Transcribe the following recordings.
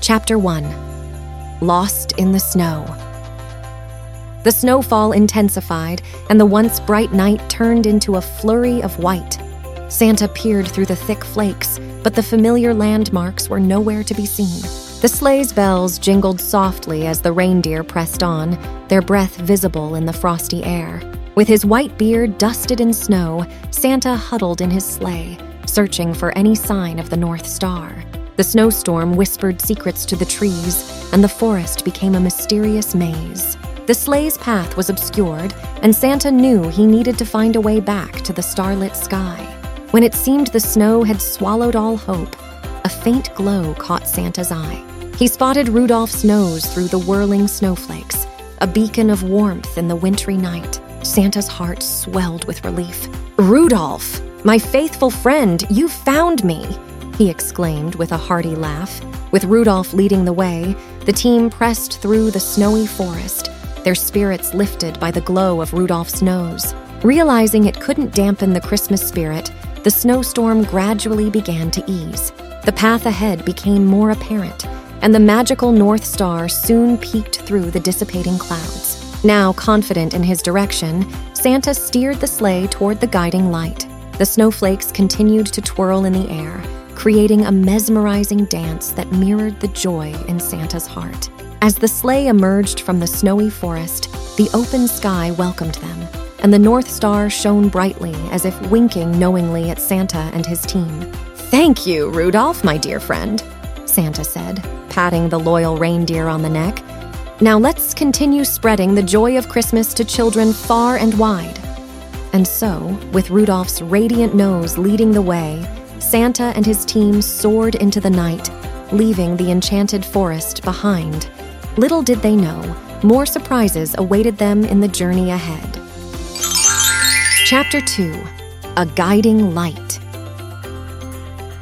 Chapter 1 Lost in the Snow. The snowfall intensified, and the once bright night turned into a flurry of white. Santa peered through the thick flakes, but the familiar landmarks were nowhere to be seen. The sleigh's bells jingled softly as the reindeer pressed on, their breath visible in the frosty air. With his white beard dusted in snow, Santa huddled in his sleigh, searching for any sign of the North Star. The snowstorm whispered secrets to the trees, and the forest became a mysterious maze. The sleigh's path was obscured, and Santa knew he needed to find a way back to the starlit sky. When it seemed the snow had swallowed all hope, a faint glow caught Santa's eye. He spotted Rudolph's nose through the whirling snowflakes, a beacon of warmth in the wintry night. Santa's heart swelled with relief. Rudolph, my faithful friend, you found me! He exclaimed with a hearty laugh. With Rudolph leading the way, the team pressed through the snowy forest, their spirits lifted by the glow of Rudolph's nose. Realizing it couldn't dampen the Christmas spirit, the snowstorm gradually began to ease. The path ahead became more apparent, and the magical North Star soon peeked through the dissipating clouds. Now confident in his direction, Santa steered the sleigh toward the guiding light. The snowflakes continued to twirl in the air, creating a mesmerizing dance that mirrored the joy in Santa's heart. As the sleigh emerged from the snowy forest, the open sky welcomed them, and the North Star shone brightly as if winking knowingly at Santa and his team. Thank you, Rudolph, my dear friend, Santa said, patting the loyal reindeer on the neck. Now let's continue spreading the joy of Christmas to children far and wide. And so, with Rudolph's radiant nose leading the way, Santa and his team soared into the night, leaving the enchanted forest behind. Little did they know, more surprises awaited them in the journey ahead. Chapter 2 A Guiding Light.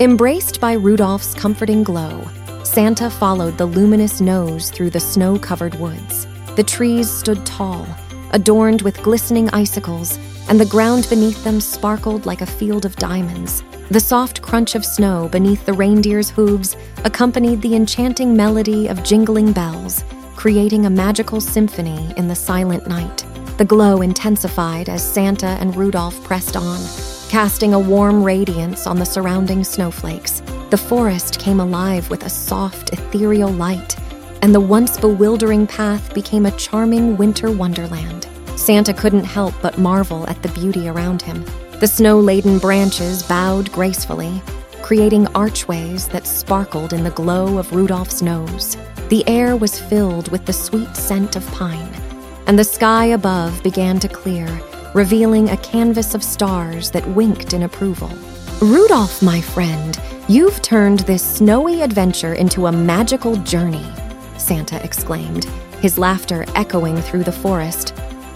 Embraced by Rudolph's comforting glow, Santa followed the luminous nose through the snow covered woods. The trees stood tall, adorned with glistening icicles, and the ground beneath them sparkled like a field of diamonds. The soft crunch of snow beneath the reindeer's hooves accompanied the enchanting melody of jingling bells, creating a magical symphony in the silent night. The glow intensified as Santa and Rudolph pressed on, casting a warm radiance on the surrounding snowflakes. The forest came alive with a soft, ethereal light, and the once bewildering path became a charming winter wonderland. Santa couldn't help but marvel at the beauty around him. The snow laden branches bowed gracefully, creating archways that sparkled in the glow of Rudolph's nose. The air was filled with the sweet scent of pine, and the sky above began to clear, revealing a canvas of stars that winked in approval. Rudolph, my friend, you've turned this snowy adventure into a magical journey, Santa exclaimed, his laughter echoing through the forest.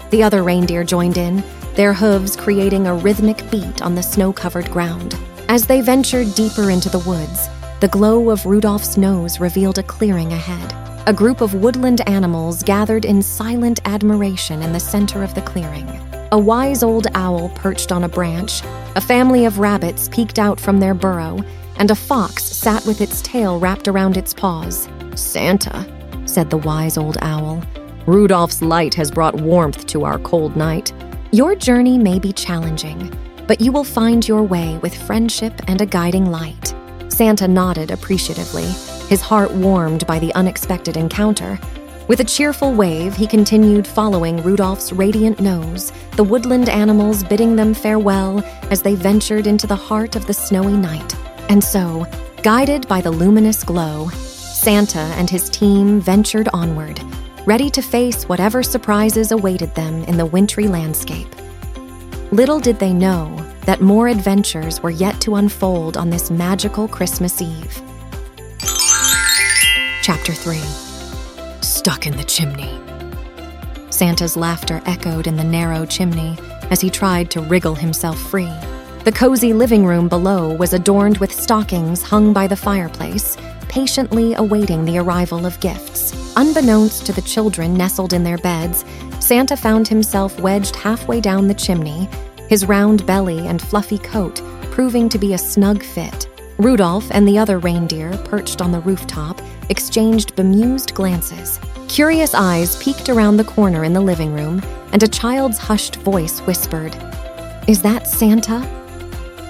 The other reindeer joined in, their hooves creating a rhythmic beat on the snow covered ground. As they ventured deeper into the woods, the glow of Rudolph's nose revealed a clearing ahead. A group of woodland animals gathered in silent admiration in the center of the clearing. A wise old owl perched on a branch, a family of rabbits peeked out from their burrow, and a fox sat with its tail wrapped around its paws. Santa, said the wise old owl, Rudolph's light has brought warmth to our cold night. Your journey may be challenging, but you will find your way with friendship and a guiding light. Santa nodded appreciatively, his heart warmed by the unexpected encounter. With a cheerful wave, he continued following Rudolph's radiant nose, the woodland animals bidding them farewell as they ventured into the heart of the snowy night. And so, guided by the luminous glow, Santa and his team ventured onward, ready to face whatever surprises awaited them in the wintry landscape. Little did they know that more adventures were yet to unfold on this magical Christmas Eve. Chapter 3 Stuck in the Chimney. Santa's laughter echoed in the narrow chimney as he tried to wriggle himself free. The cozy living room below was adorned with stockings hung by the fireplace, patiently awaiting the arrival of gifts. Unbeknownst to the children nestled in their beds, Santa found himself wedged halfway down the chimney, his round belly and fluffy coat proving to be a snug fit. Rudolph and the other reindeer, perched on the rooftop, exchanged bemused glances. Curious eyes peeked around the corner in the living room, and a child's hushed voice whispered, Is that Santa?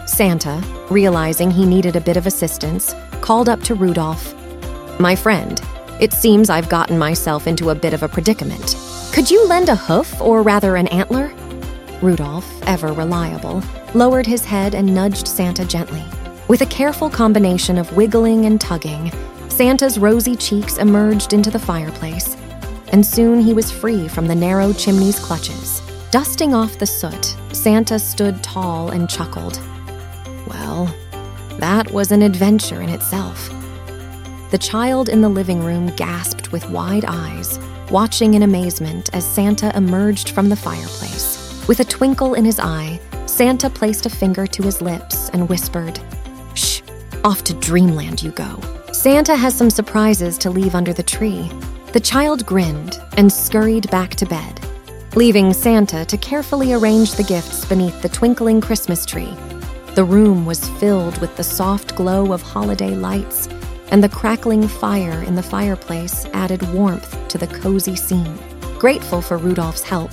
Santa, realizing he needed a bit of assistance, called up to Rudolph. My friend, it seems I've gotten myself into a bit of a predicament. Could you lend a hoof, or rather an antler? Rudolph, ever reliable, lowered his head and nudged Santa gently. With a careful combination of wiggling and tugging, Santa's rosy cheeks emerged into the fireplace, and soon he was free from the narrow chimney's clutches. Dusting off the soot, Santa stood tall and chuckled. Well, that was an adventure in itself. The child in the living room gasped with wide eyes, watching in amazement as Santa emerged from the fireplace. With a twinkle in his eye, Santa placed a finger to his lips and whispered, Shh, off to dreamland you go. Santa has some surprises to leave under the tree. The child grinned and scurried back to bed, leaving Santa to carefully arrange the gifts beneath the twinkling Christmas tree. The room was filled with the soft glow of holiday lights, and the crackling fire in the fireplace added warmth to the cozy scene. Grateful for Rudolph's help,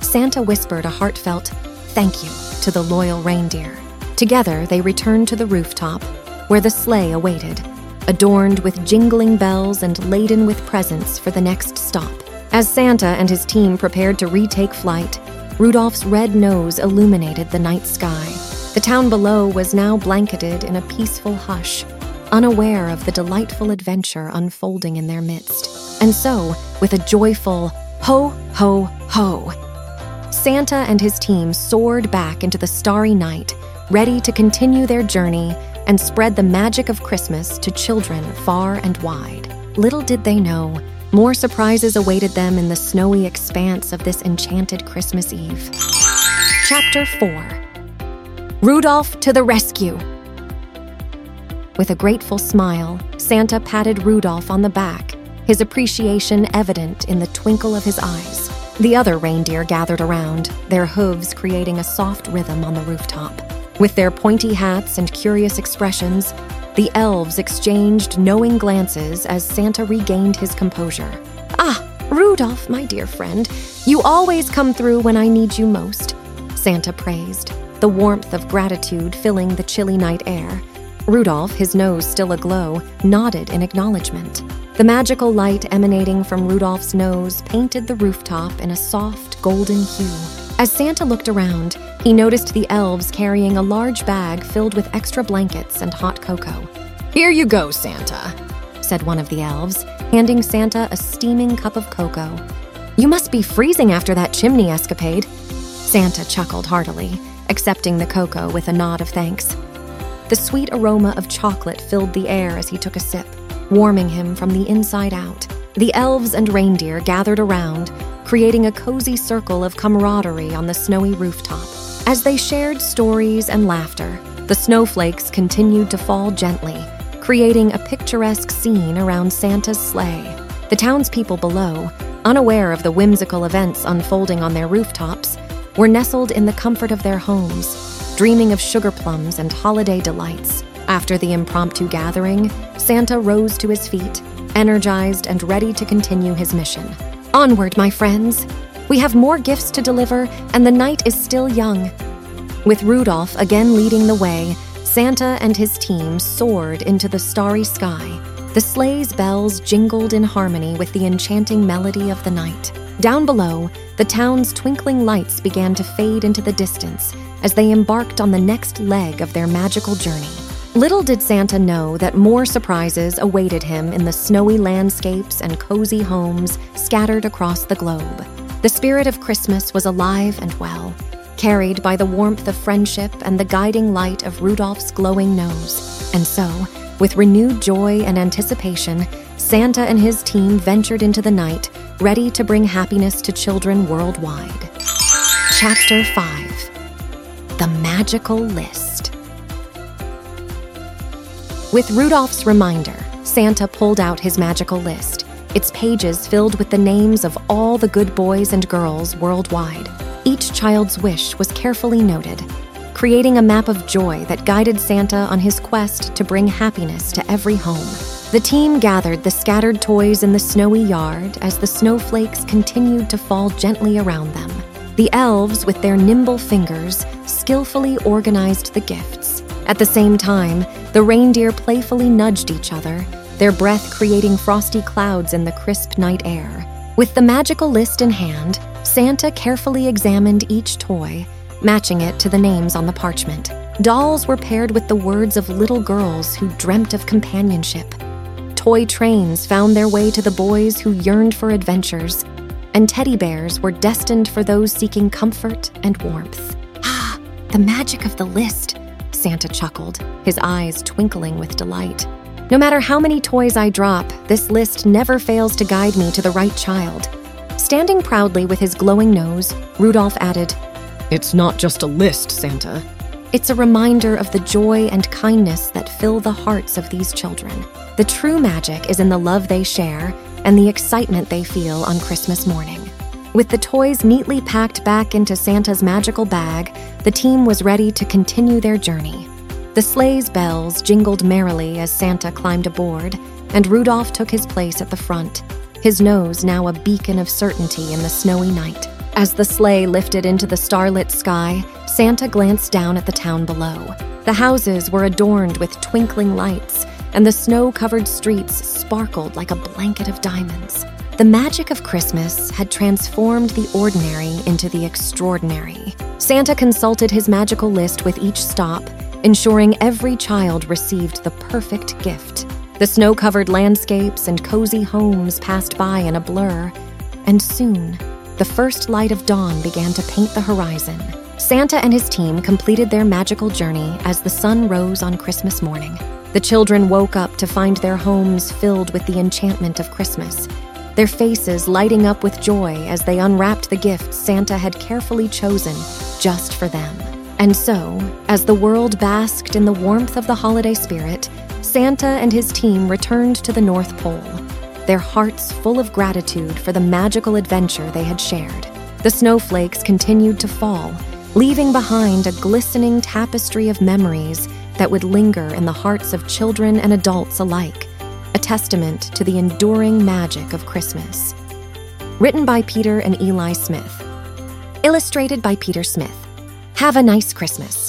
Santa whispered a heartfelt thank you to the loyal reindeer. Together, they returned to the rooftop, where the sleigh awaited, adorned with jingling bells and laden with presents for the next stop. As Santa and his team prepared to retake flight, Rudolph's red nose illuminated the night sky. The town below was now blanketed in a peaceful hush, unaware of the delightful adventure unfolding in their midst. And so, with a joyful ho, ho, ho, Santa and his team soared back into the starry night, ready to continue their journey and spread the magic of Christmas to children far and wide. Little did they know, more surprises awaited them in the snowy expanse of this enchanted Christmas Eve. Chapter 4 Rudolph to the Rescue! With a grateful smile, Santa patted Rudolph on the back, his appreciation evident in the twinkle of his eyes. The other reindeer gathered around, their hooves creating a soft rhythm on the rooftop. With their pointy hats and curious expressions, the elves exchanged knowing glances as Santa regained his composure. Ah, Rudolph, my dear friend, you always come through when I need you most, Santa praised, the warmth of gratitude filling the chilly night air. Rudolph, his nose still aglow, nodded in acknowledgement. The magical light emanating from Rudolph's nose painted the rooftop in a soft golden hue. As Santa looked around, he noticed the elves carrying a large bag filled with extra blankets and hot cocoa. Here you go, Santa, said one of the elves, handing Santa a steaming cup of cocoa. You must be freezing after that chimney escapade. Santa chuckled heartily, accepting the cocoa with a nod of thanks. The sweet aroma of chocolate filled the air as he took a sip warming him from the inside out. The elves and reindeer gathered around, creating a cozy circle of camaraderie on the snowy rooftop. As they shared stories and laughter, the snowflakes continued to fall gently, creating a picturesque scene around Santa's sleigh. The townspeople below, unaware of the whimsical events unfolding on their rooftops, were nestled in the comfort of their homes, dreaming of sugar plums and holiday delights. After the impromptu gathering, Santa rose to his feet, energized and ready to continue his mission. Onward, my friends! We have more gifts to deliver, and the night is still young. With Rudolph again leading the way, Santa and his team soared into the starry sky. The sleigh's bells jingled in harmony with the enchanting melody of the night. Down below, the town's twinkling lights began to fade into the distance as they embarked on the next leg of their magical journey. Little did Santa know that more surprises awaited him in the snowy landscapes and cozy homes scattered across the globe. The spirit of Christmas was alive and well, carried by the warmth of friendship and the guiding light of Rudolph's glowing nose. And so, with renewed joy and anticipation, Santa and his team ventured into the night, ready to bring happiness to children worldwide. Chapter 5 The Magical List with Rudolph's reminder, Santa pulled out his magical list, its pages filled with the names of all the good boys and girls worldwide. Each child's wish was carefully noted, creating a map of joy that guided Santa on his quest to bring happiness to every home. The team gathered the scattered toys in the snowy yard as the snowflakes continued to fall gently around them. The elves, with their nimble fingers, skillfully organized the gifts. At the same time, the reindeer playfully nudged each other, their breath creating frosty clouds in the crisp night air. With the magical list in hand, Santa carefully examined each toy, matching it to the names on the parchment. Dolls were paired with the words of little girls who dreamt of companionship. Toy trains found their way to the boys who yearned for adventures, and teddy bears were destined for those seeking comfort and warmth. Ah, the magic of the list, Santa chuckled, his eyes twinkling with delight. No matter how many toys I drop, this list never fails to guide me to the right child. Standing proudly with his glowing nose, Rudolph added, It's not just a list, Santa. It's a reminder of the joy and kindness that fill the hearts of these children. The true magic is in the love they share and the excitement they feel on Christmas morning. With the toys neatly packed back into Santa's magical bag, the team was ready to continue their journey. The sleigh's bells jingled merrily as Santa climbed aboard, and Rudolph took his place at the front, his nose now a beacon of certainty in the snowy night. As the sleigh lifted into the starlit sky, Santa glanced down at the town below. The houses were adorned with twinkling lights, and the snow covered streets sparkled like a blanket of diamonds. The magic of Christmas had transformed the ordinary into the extraordinary. Santa consulted his magical list with each stop ensuring every child received the perfect gift. The snow covered landscapes and cozy homes passed by in a blur, and soon, the first light of dawn began to paint the horizon. Santa and his team completed their magical journey as the sun rose on Christmas morning. The children woke up to find their homes filled with the enchantment of Christmas, their faces lighting up with joy as they unwrapped the gifts Santa had carefully chosen just for them. And so, as the world basked in the warmth of the holiday spirit, Santa and his team returned to the North Pole, their hearts full of gratitude for the magical adventure they had shared. The snowflakes continued to fall, leaving behind a glistening tapestry of memories that would linger in the hearts of children and adults alike, a testament to the enduring magic of Christmas. Written by Peter and Eli Smith. Illustrated by Peter Smith. Have a nice Christmas.